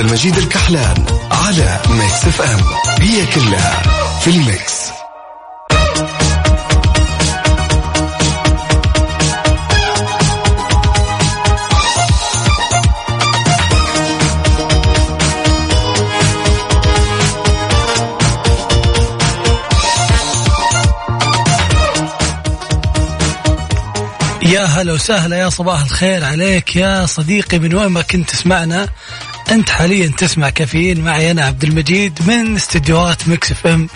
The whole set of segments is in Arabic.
وعبد المجيد الكحلان على Mix FM هي كلها في ال mix. يا هلا وسهلا يا صباح الخير عليك. يا صديقي من وين ما كنت تسمعنا؟ أنت حاليا تسمع كافيين معي أنا عبد المجيد من استديوهات Mix FM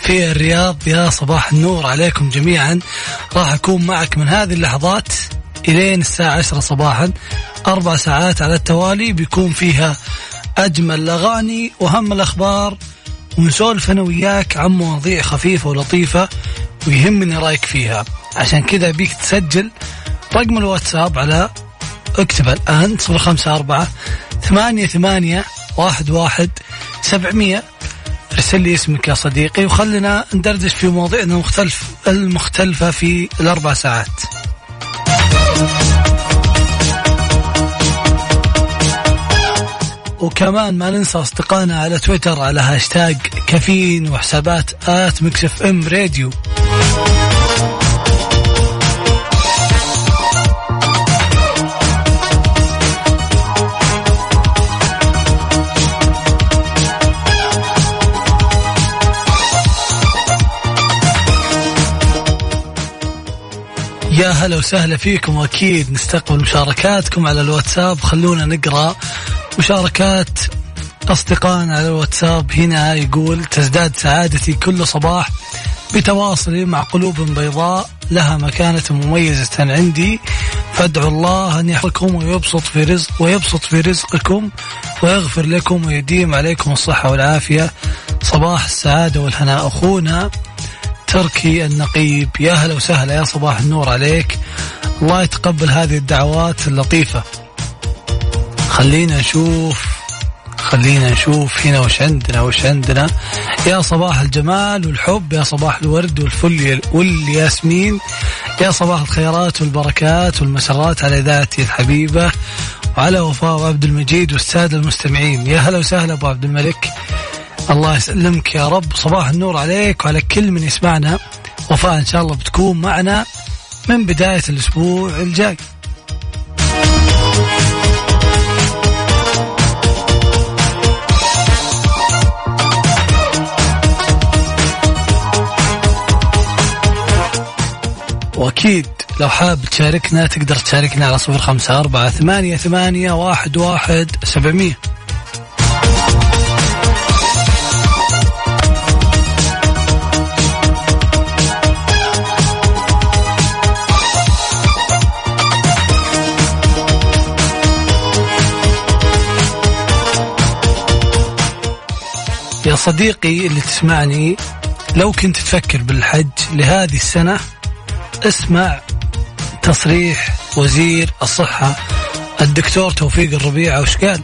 في الرياض. يا صباح النور عليكم جميعا. راح أكون معك من هذه اللحظات إلين الساعة عشرة صباحا. أربع ساعات على التوالي بيكون فيها أجمل الأغاني وأهم الأخبار. ونسولف أنا وياك عن مواضيع خفيفة ولطيفة ويهمني رأيك فيها. عشان كذا بيك تسجل رقم الواتساب على اكتب الآن صفر خمسة أربعة ثمانية ثمانية واحد واحد سبعمية. ارسل لي اسمك يا صديقي وخلنا ندردش في مواضيعنا المختلف المختلفة في الأربع ساعات. وكمان ما ننسى أصدقائنا على تويتر على هاشتاج كافيين وحسابات at Mix FM Radio. هلا وسهلا فيكم وأكيد نستقبل مشاركاتكم على الواتساب. خلونا نقرأ مشاركات أصدقائنا على الواتساب. هنا يقول تزداد سعادتي كل صباح بتواصلي مع قلوب بيضاء لها مكانة مميزة عندي. فادعوا الله أن يحفظكم ويبسط في رزق ويبسط في رزقكم ويغفر لكم ويديم عليكم الصحة والعافية. صباح السعادة والهناء. أخونا تركي النقيب. يا هلا وسهلا يا صباح النور عليك. الله يتقبل هذه الدعوات اللطيفة. خلينا نشوف خلينا نشوف هنا وش عندنا وش عندنا. يا صباح الجمال والحب يا صباح الورد والفل والياسمين. يا صباح الخيرات والبركات والمسرات على ذاتي الحبيبة. وعلى وفاء وعبد المجيد والسادة المستمعين. يا هلا وسهلا أبو عبد الملك. الله يسلمك يا رب. صباح النور عليك وعلى كل من يسمعنا. وفاء إن شاء الله بتكون معنا من بداية الأسبوع الجاي. وأكيد لو حاب تشاركنا تقدر تشاركنا على صفر خمسة أربعة ثمانية ثمانية واحد واحد سبعمية. صديقي اللي تسمعني لو كنت تفكر بالحج لهذه السنة اسمع تصريح وزير الصحة الدكتور توفيق الربيع. وش قال؟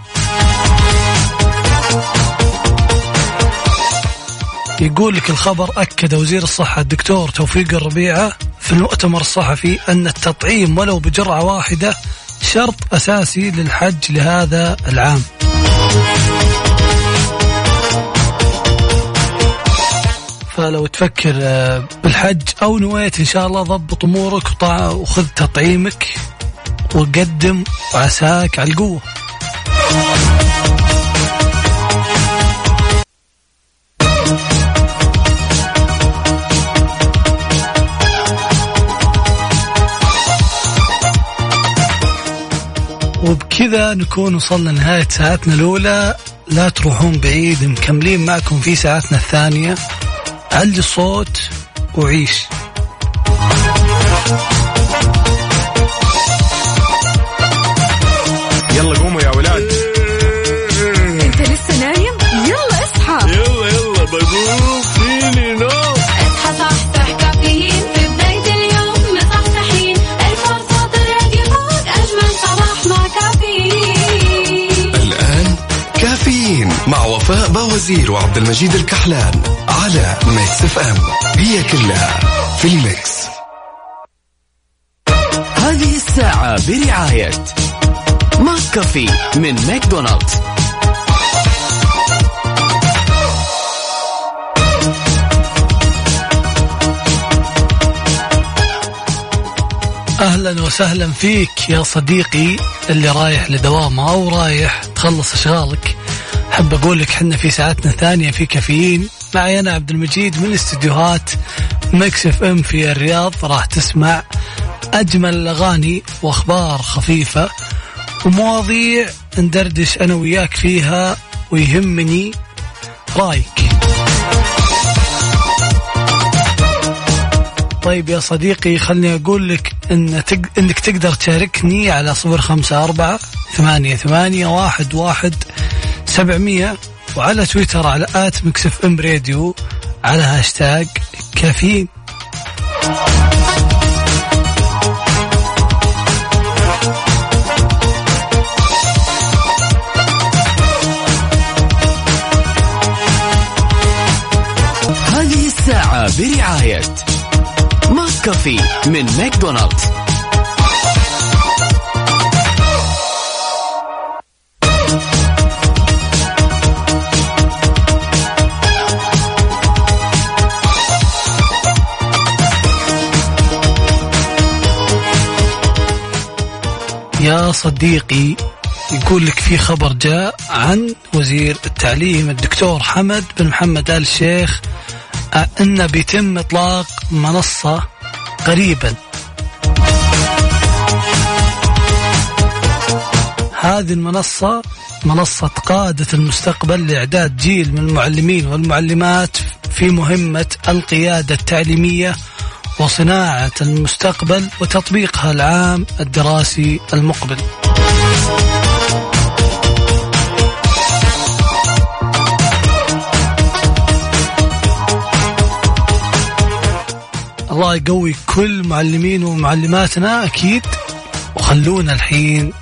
يقول لك الخبر أكد وزير الصحة الدكتور توفيق الربيعة في المؤتمر الصحفي أن التطعيم ولو بجرعة واحدة شرط أساسي للحج لهذا العام. فلو تفكر آه، بالحج أو نويت إن شاء الله ضبط أمورك وخذ تطعيمك وقدم وعساك على القوة. وبكذا نكون وصلنا لنهاية ساعتنا الأولى. لا تروحون بعيد مكملين معكم في ساعتنا الثانية. علي الصوت وعيش يلا قوموا يا ولاد. انت لسه نايم؟ يلا اصحى. يلا يلا بقوم فيني نو اصحى صحصح كافيين. في بداية اليوم مصحصحين. الفرصة الراديو فوق أجمل صباح مع كافيين. الآن كافيين مع وفاء باوزير وعبد المجيد الكحلان. على Mix FM هي كلها في ال mix. هذه الساعة برعاية McCafé من ماكدونالدز. أهلا وسهلا فيك يا صديقي اللي رايح لدوام أو رايح تخلص أشغالك. حب أقول لك حنا في ساعتنا الثانية في كافيين. معي أنا عبد المجيد من استديوهات Mix FM في الرياض. راح تسمع أجمل الأغاني وأخبار خفيفة ومواضيع ندردش أنا وياك فيها ويهمني رايك. طيب يا صديقي خلني أقول لك إن تق... إنك تقدر تشاركني على صفر خمسة أربعة ثمانية ثمانية واحد واحد سبعمية وعلى تويتر على at Mix FM Radio على هاشتاج كافيين. هذه الساعة برعاية McCafé من ماكدونالدز. يا صديقي يقول لك في خبر جاء عن وزير التعليم الدكتور حمد بن محمد آل الشيخ آه، انه بيتم إطلاق منصة قريبا. هذه المنصة منصة قادة المستقبل لإعداد جيل من المعلمين والمعلمات في مهمة القيادة التعليمية وصناعة المستقبل وتطبيقها العام الدراسي المقبل. الله يقوي كل معلمين ومعلماتنا أكيد. وخلونا الحين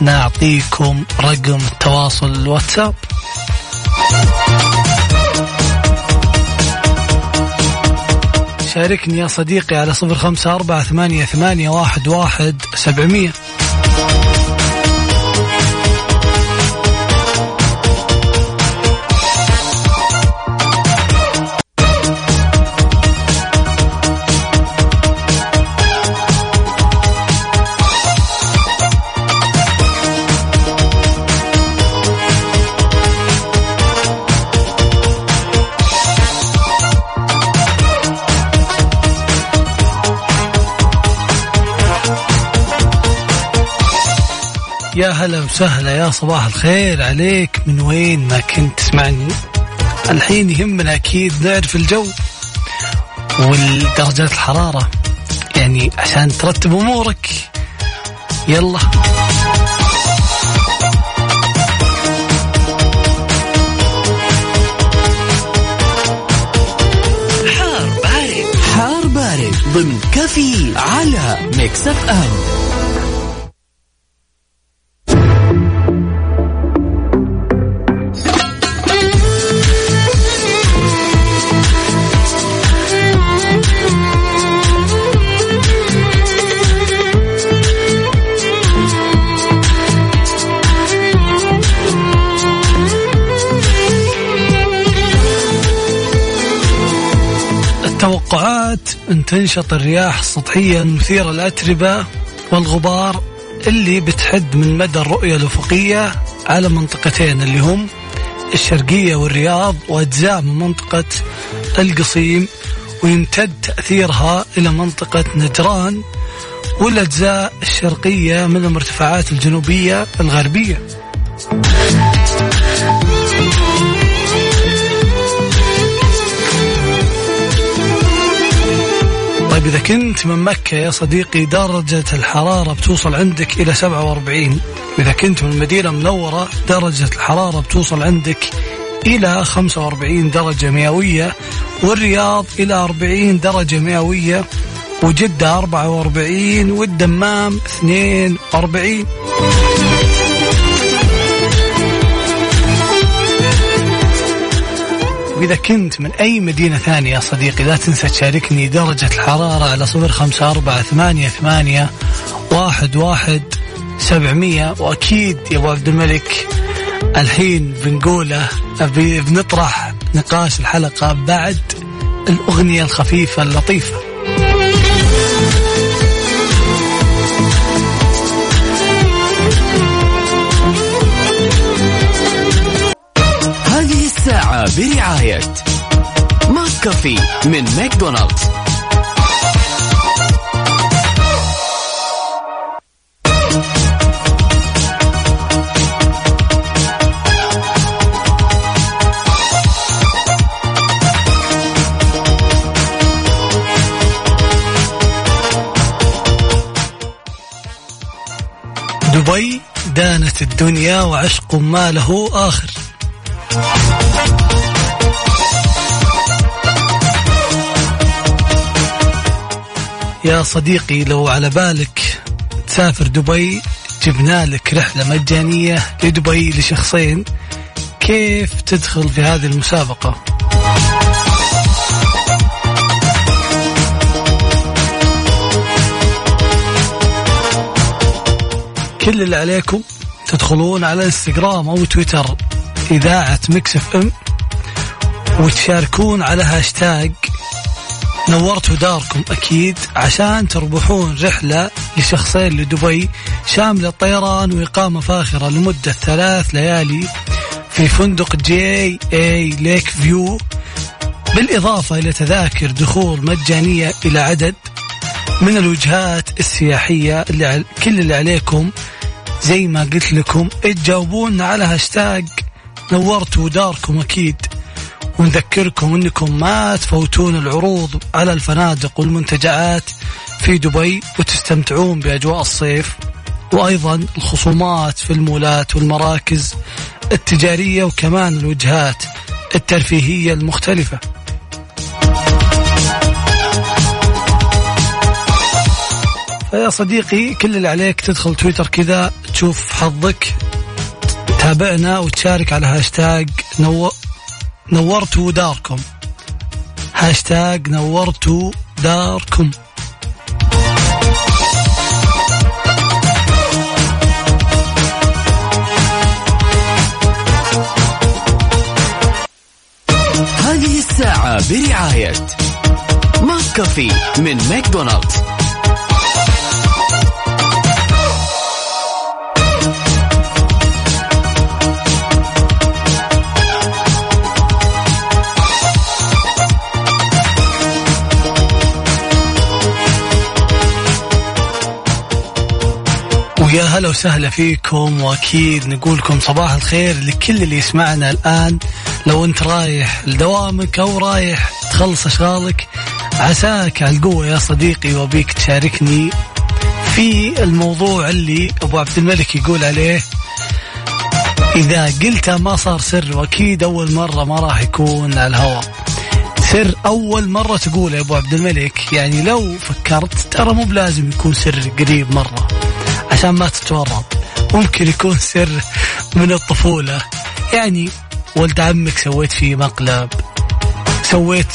نعطيكم رقم التواصل الواتساب. شاركني يا صديقي على صفر خمسة أربعة ثمانية, ثمانية واحد, واحد سبعمية. يا هلا وسهلا يا صباح الخير. عليك من وين ما كنت تسمعني؟ الحين يهمنا أكيد نعرف الجو والدرجات الحرارة. يعني عشان ترتب أمورك. يلا. حار بارد. حار بارد. ضمن كافيين على Mix FM. أن تنشط الرياح السطحية المثيرة للأتربة والغبار اللي بتحد من مدى الرؤية الأفقية على منطقتين اللي هم الشرقية والرياض وأجزاء من منطقة القصيم ويمتد تأثيرها إلى منطقة نجران والأجزاء الشرقية من المرتفعات الجنوبية الغربية. طيب إذا كنت من مكة يا صديقي درجة الحرارة بتوصل عندك إلى 47 إذا كنت من المدينة المنورة درجة الحرارة بتوصل عندك إلى 45 درجة مئوية والرياض إلى 40 درجة مئوية وجدة 44 والدمام 42 وإذا كنت من أي مدينة ثانية يا صديقي لا تنسى تشاركني درجة الحرارة على صفر خمسة أربعة ثمانية ثمانية واحد واحد سبعمية. وأكيد يا أبو عبد الملك الحين بنقوله بنطرح نقاش الحلقة بعد الأغنية الخفيفة اللطيفة. برعاية ماك كافي من ماكدونالدز. دبي دانت الدنيا وعشق ما له آخر. يا صديقي لو على بالك تسافر دبي جبنا لك رحلة مجانية لدبي لشخصين. كيف تدخل في هذه المسابقة؟ كل اللي عليكم تدخلون على إنستغرام أو تويتر إذاعة Mix FM وتشاركون على هاشتاج نورتوا داركم أكيد عشان تربحون رحلة لشخصين لدبي شاملة طيران وإقامة فاخرة لمدة ثلاث ليالي في فندق JA Lake View بالإضافة إلى تذاكر دخول مجانية إلى عدد من الوجهات السياحية اللي. كل اللي عليكم زي ما قلت لكم تجاوبون على هاشتاج نورتوا داركم أكيد ونذكركم أنكم ما تفوتون العروض على الفنادق والمنتجعات في دبي وتستمتعون بأجواء الصيف وأيضا الخصومات في المولات والمراكز التجارية وكمان الوجهات الترفيهية المختلفة. فيا صديقي كل اللي عليك تدخل تويتر كذا تشوف حظك تابعنا وتشارك على هاشتاج نو... نورتوا داركم. هاشتاج نورتوا داركم. هذه الساعة برعاية McCafé من ماكدونالدز. ويا هلا وسهلا فيكم وأكيد نقول لكم صباح الخير لكل اللي يسمعنا الآن. لو أنت رايح لدوامك أو رايح تخلص أشغالك عساك على القوة يا صديقي وبيك تشاركني في الموضوع اللي أبو عبد الملك يقول عليه. إذا قلته ما صار سر وأكيد أول مرة ما راح يكون على الهواء. سر أول مرة تقوله يا أبو عبد الملك يعني لو فكرت ترى مو بلازم يكون سر قريب مرة. عشان ما تتورط ممكن يكون سر من الطفولة. يعني ولد عمك سويت فيه مقلب. سويت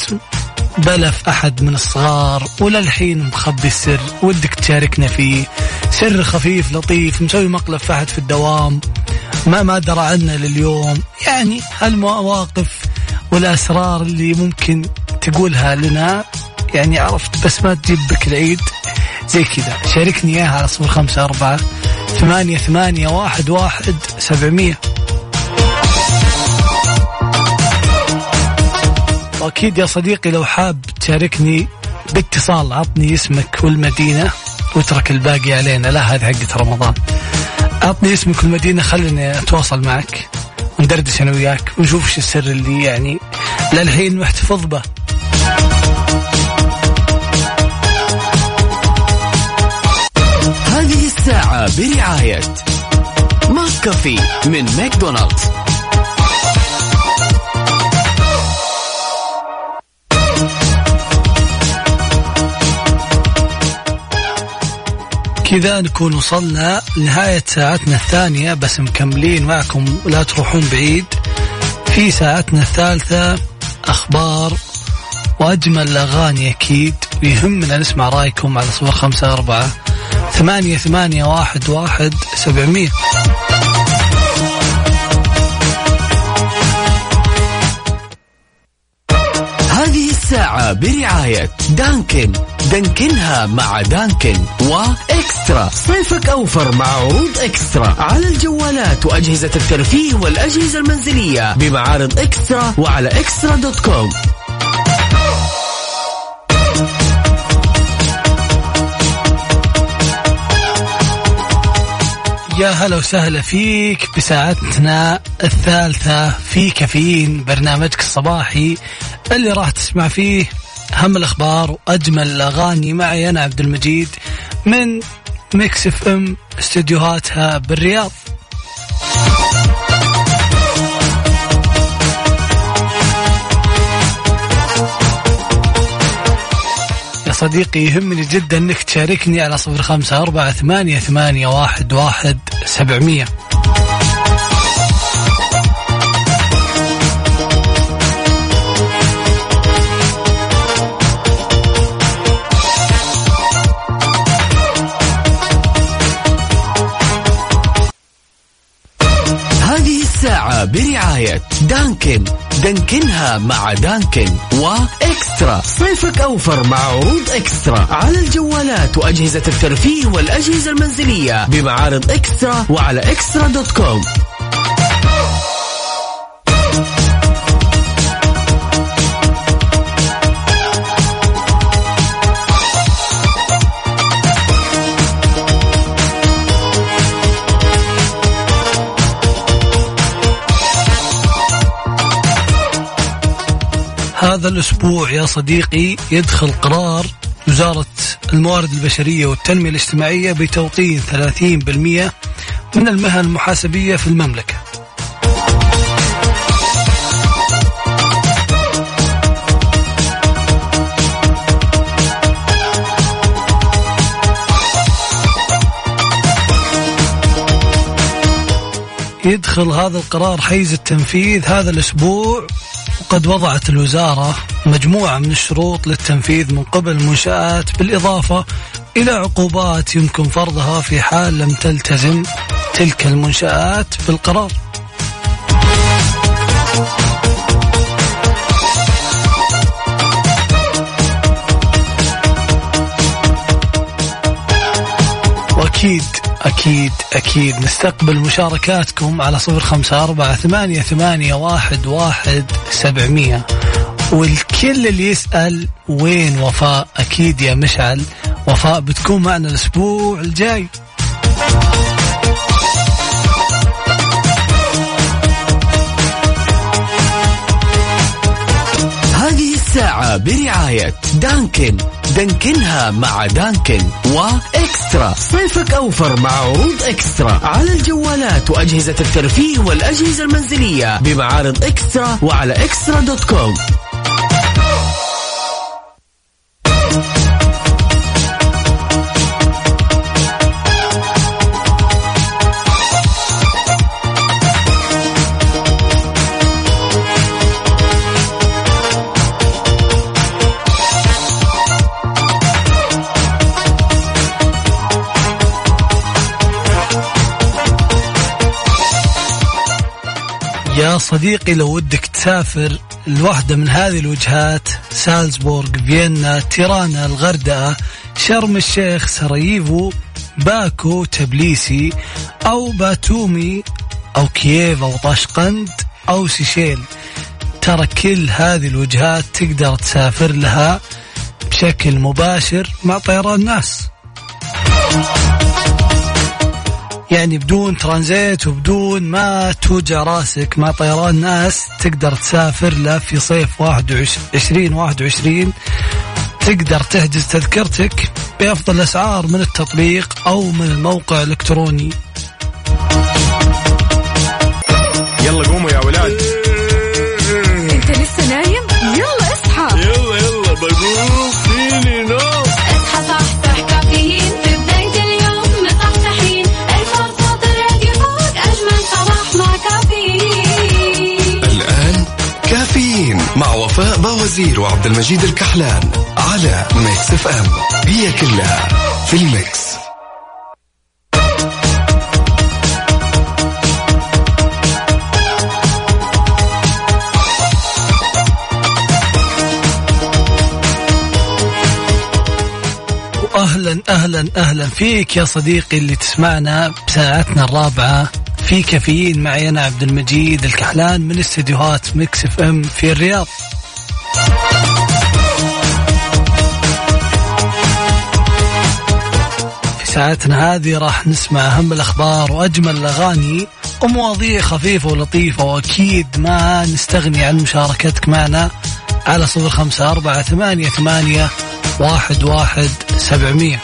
بلف أحد من الصغار وللحين مخبي السر. ودك تشاركنا فيه. سر خفيف لطيف مسوي مقلب في أحد في الدوام. ما ما درى عنه لليوم. يعني هالمواقف والأسرار اللي ممكن تقولها لنا يعني عرفت بس ما تجيب بك العيد. زي كذا. شاركني إياها على صفر خمسة أربعة ثمانية ثمانية واحد واحد سبعمية. وأكيد يا صديقي لو حاب تشاركني باتصال عطني اسمك والمدينة واترك الباقي علينا. لا هذه حقة رمضان. عطني اسمك والمدينة خليني أتواصل معك وندردش أنا وياك ونشوف إيش السر اللي يعني للحين محتفظ به. برعاية McCafé من ماكدونالدز. كذا نكون وصلنا لنهاية ساعتنا الثانية بس مكملين معكم لا تروحون بعيد. في ساعتنا الثالثة أخبار وأجمل الأغاني أكيد. ويهمنا نسمع رأيكم على صفر خمسة أربعة ثمانية ثمانية واحد واحد سبعمية. هذه الساعة برعاية دانكن. دانكنها مع دانكن وإكسترا. صيفك أوفر مع عروض إكسترا. على الجوالات وأجهزة الترفيه والأجهزة المنزلية بمعارض إكسترا وعلى إكسترا دوت كوم. يا هلا وسهلا فيك بساعتنا الثالثة في كافيين برنامجك الصباحي. اللي راح تسمع فيه أهم الأخبار وأجمل الأغاني معي أنا عبد المجيد من Mix FM استديوهاتها بالرياض. صديقي يهمني جدا إنك تشاركني على صفر خمسة أربعة ثمانية, ثمانية واحد, واحد سبعمية. هذه الساعة برعاية دانكن. دانكنها مع دانكن وإكسترا. صيفك أوفر مع عروض إكسترا. على الجوالات وأجهزة الترفيه والأجهزة المنزلية بمعارض إكسترا وعلى إكسترا دوت كوم. هذا الأسبوع يا صديقي يدخل قرار وزارة الموارد البشرية والتنمية الاجتماعية بتوطين 30% من المهن المحاسبية في المملكة. يدخل هذا القرار حيز التنفيذ هذا الأسبوع وقد وضعت الوزارة مجموعة من الشروط للتنفيذ من قبل المنشآت بالإضافة إلى عقوبات يمكن فرضها في حال لم تلتزم تلك المنشآت بالقرار. وأكيد أكيد أكيد. نستقبل مشاركاتكم على صفر خمسة أربعة ثمانية, ثمانية واحد, واحد سبعمية. والكل اللي يسأل وين وفاء أكيد يا مشعل. وفاء بتكون معنا الأسبوع الجاي. هذه الساعة برعاية Dunkin. دانكنها مع Dunkin و eXtra. صيفك أوفر مع عروض eXtra. على الجوالات وأجهزة الترفيه والأجهزة المنزلية بمعارض eXtra وعلى eXtra dot com. صديقي لو ودك تسافر لواحدة من هذه الوجهات سالزبورغ فيينا تيرانا الغردقة شرم الشيخ سراييفو باكو تبليسي أو باتومي أو كييف أو طاشقند أو سيشيل. ترى كل هذه الوجهات تقدر تسافر لها بشكل مباشر مع طيران ناس. يعني بدون ترانزيت وبدون ما توجع راسك مع طيران ناس تقدر تسافر له في صيف 21 21 تقدر تحجز تذكرتك بأفضل الأسعار من التطبيق أو من الموقع الإلكتروني. يلا قوموا يا ولاد. كافيين مع وفاء بوزير وعبد المجيد الكحلان على Mix FM. هي كلها في ال mix. أهلا أهلا أهلا فيك يا صديقي اللي تسمعنا بساعتنا الرابعة. في كافيين معي أنا عبد المجيد الكحلان من استديوهات Mix FM في الرياض. في ساعتنا هذه راح نسمع أهم الأخبار وأجمل الأغاني ومواضيع خفيفة ولطيفة وأكيد ما نستغني عن مشاركتك معنا على صفر خمسة أربعة ثمانية ثمانية واحد واحد سبعمية.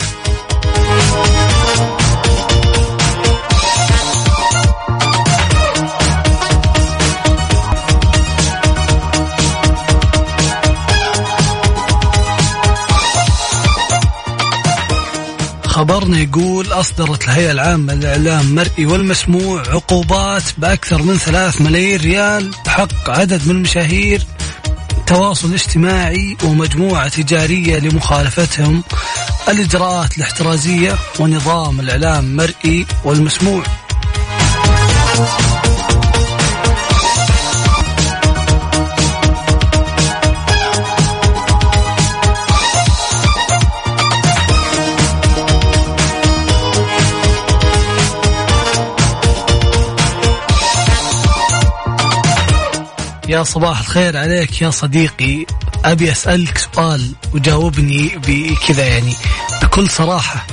خبرنا يقول أصدرت الهيئة العامة للإعلام المرئي والمسموع عقوبات بأكثر من ثلاث ملايين ريال بحق عدد من المشاهير تواصل اجتماعي ومجموعة تجارية لمخالفتهم. الإجراءات الاحترازية ونظام الإعلام المرئي والمسموع. يا صباح الخير عليك يا صديقي. أبي أسألك سؤال وجاوبني بكذا يعني بكل صراحة.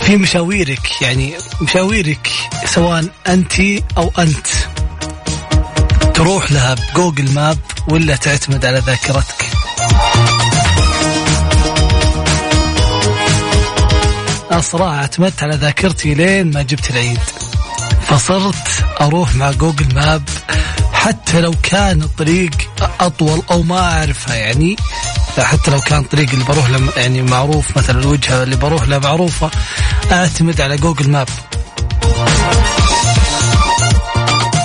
في مشاويرك يعني مشاويرك سواء أنت أو أنت تروح لها بجوجل ماب ولا تعتمد على ذاكرتك؟ الصراحة اعتمدت على ذاكرتي لين ما جبت العيد. فصرت أروح مع Google Map حتى لو كان الطريق أطول أو ما أعرفها يعني. حتى لو كان الطريق اللي بروح له يعني معروف مثلا الوجهة اللي بروح لها معروفة أعتمد على Google Map.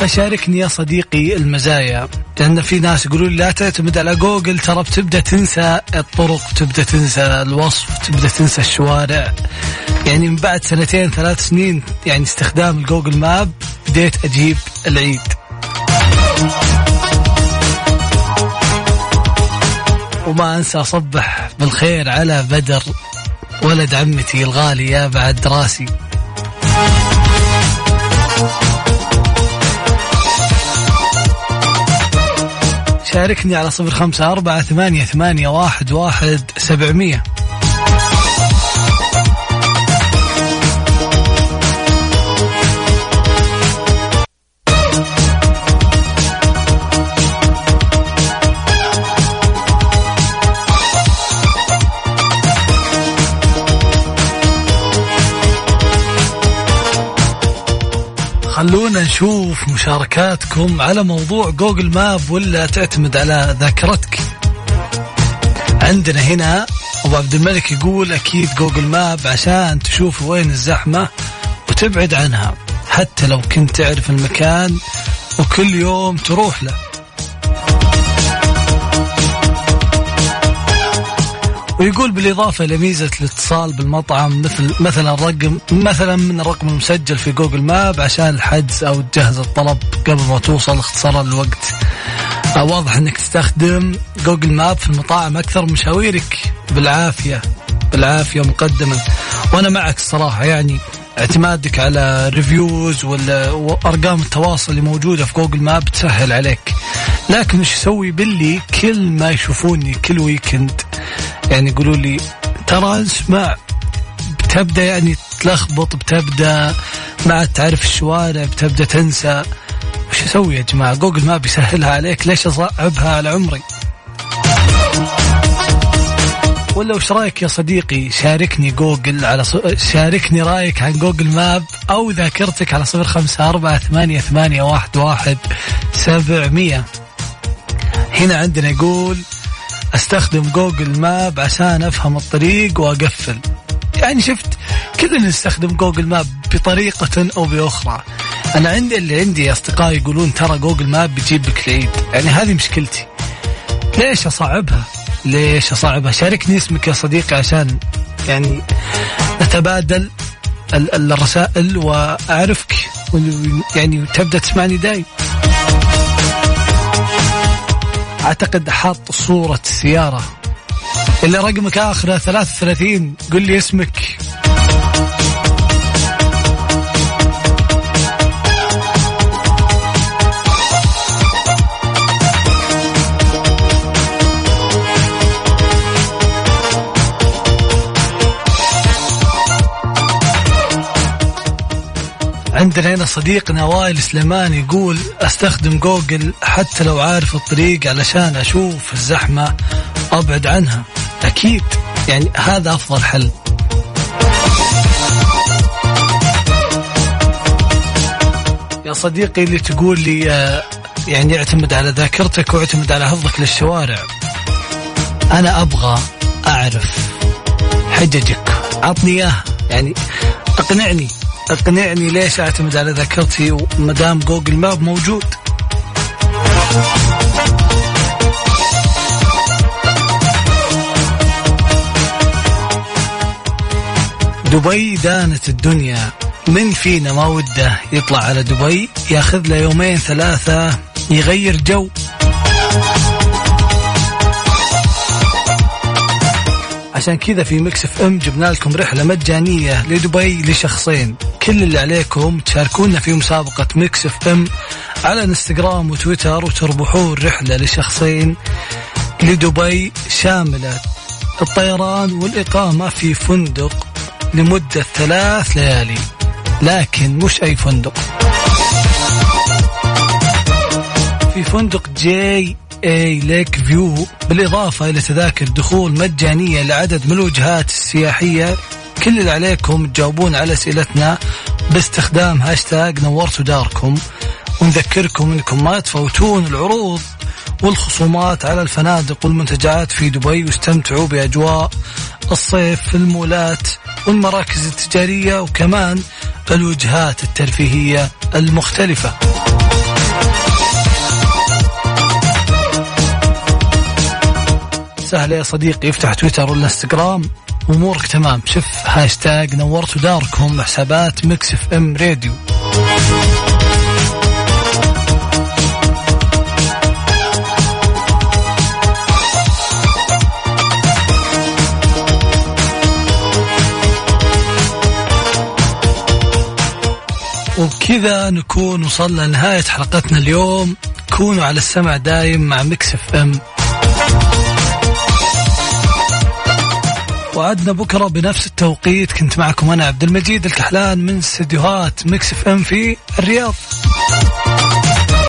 فشاركني يا صديقي المزايا؟ لأن في ناس يقولون لا تعتمد على جوجل ترى بتبدأ تنسى الطرق تبدأ تنسى الوصف تبدأ تنسى الشوارع. يعني من بعد سنتين ثلاث سنين يعني استخدام الجوجل ماب بديت أجيب العيد. وما أنسى أصبح بالخير على بدر ولد عمتي الغالي يا بعد راسي شاركني على صفر خمسة أربعة ثمانية ثمانية واحد واحد سبعمية. خلونا نشوف مشاركاتكم على موضوع Google Map ولا تعتمد على ذاكرتك. عندنا هنا أبو عبد الملك يقول أكيد Google Map عشان تشوف وين الزحمة وتبعد عنها حتى لو كنت تعرف المكان وكل يوم تروح له. ويقول بالإضافة لميزة الاتصال بالمطعم مثل مثلا رقم مثلا من الرقم المسجل في Google Map عشان الحجز أو تجهز الطلب قبل ما توصل اختصارا الوقت. آه، واضح إنك تستخدم Google Map في المطاعم أكثر من مشاويرك. بالعافية. بالعافية مقدما. وأنا معك الصراحه يعني اعتمادك على reviews ولا وارقام التواصل اللي موجودة في Google Map تسهل عليك. لكن إيش أسوي باللي كل ما يشوفوني كل weekend يعني يقولوا لي ترى اسمع بتبدأ يعني تلخبط بتبدأ ما عاد تعرف الشوارع بتبدأ تنسى. وش أسوي يا جماعة؟ Google Map يسهلها عليك. ليش أصعبها على عمري؟ ولا وش رأيك يا صديقي شاركني جوجل على ص... شاركني رأيك عن Google Map أو ذاكرتك على صفر خمسة أربعة ثمانية, ثمانية واحد, واحد سبعمية. هنا عندنا يقول أستخدم Google Map عشان أفهم الطريق وأقفل. يعني شفت كلنا نستخدم Google Map بطريقة أو بأخرى. أنا عندي اللي عندي أصدقائي يقولون ترى Google Map بيجيب لك العيد. يعني هذه مشكلتي. ليش أصعبها؟ ليش اصعبها شاركني اسمك يا صديقي عشان يعني نتبادل ال- الرسائل وأعرفك يعني تبدأ تسمعني دايم. أعتقد حاط صورة السيارة اللي رقمك اخره 33 قل لي اسمك. عندنا هنا صديقنا وائل سليمان يقول أستخدم جوجل حتى لو عارف الطريق علشان أشوف الزحمة أبعد عنها. أكيد. يعني هذا أفضل حل. يا صديقي اللي تقول لي آه، يعني اعتمد على ذاكرتك واعتمد على حفظك للشوارع. أنا أبغى أعرف حججك. عطني إياها. يعني اقنعني اقنعني ليش اعتمد على ذاكرتي ومدام جوجل ماب موجود. دبي دانت الدنيا. من فينا ما وده يطلع على دبي؟ ياخذ له يومين ثلاثة يغير جو. عشان كذا في Mix FM جبنا لكم رحلة مجانية لدبي لشخصين. كل اللي عليكم تشاركونا في مسابقة Mix FM على انستغرام وتويتر وتربحون رحلة لشخصين لدبي شاملة. الطيران والإقامة في فندق لمدة ثلاث ليالي لكن مش أي فندق. في فندق JA Lake View بالإضافة إلى تذاكر دخول مجانية لعدد من الوجهات السياحية كل اللي عليكم تجاوبون على أسئلتنا باستخدام هاشتاج نورتوا داركم ونذكركم إنكم ما تفوتون العروض والخصومات على الفنادق والمنتجعات في دبي واستمتعوا بأجواء الصيف في المولات والمراكز التجارية وكمان الوجهات الترفيهية المختلفة. سهلة يا صديقي افتح تويتر ولا انستغرام. تمام. شوف هاشتاج نورتوا داركم حسابات Mix FM Radio. وبكذا نكون وصلنا لنهاية حلقتنا اليوم. كونوا على السمع دايم مع Mix FM وعدنا بكرة بنفس التوقيت. كنت معكم أنا عبد المجيد الكحلان من استديوهات Mix FM في الرياض.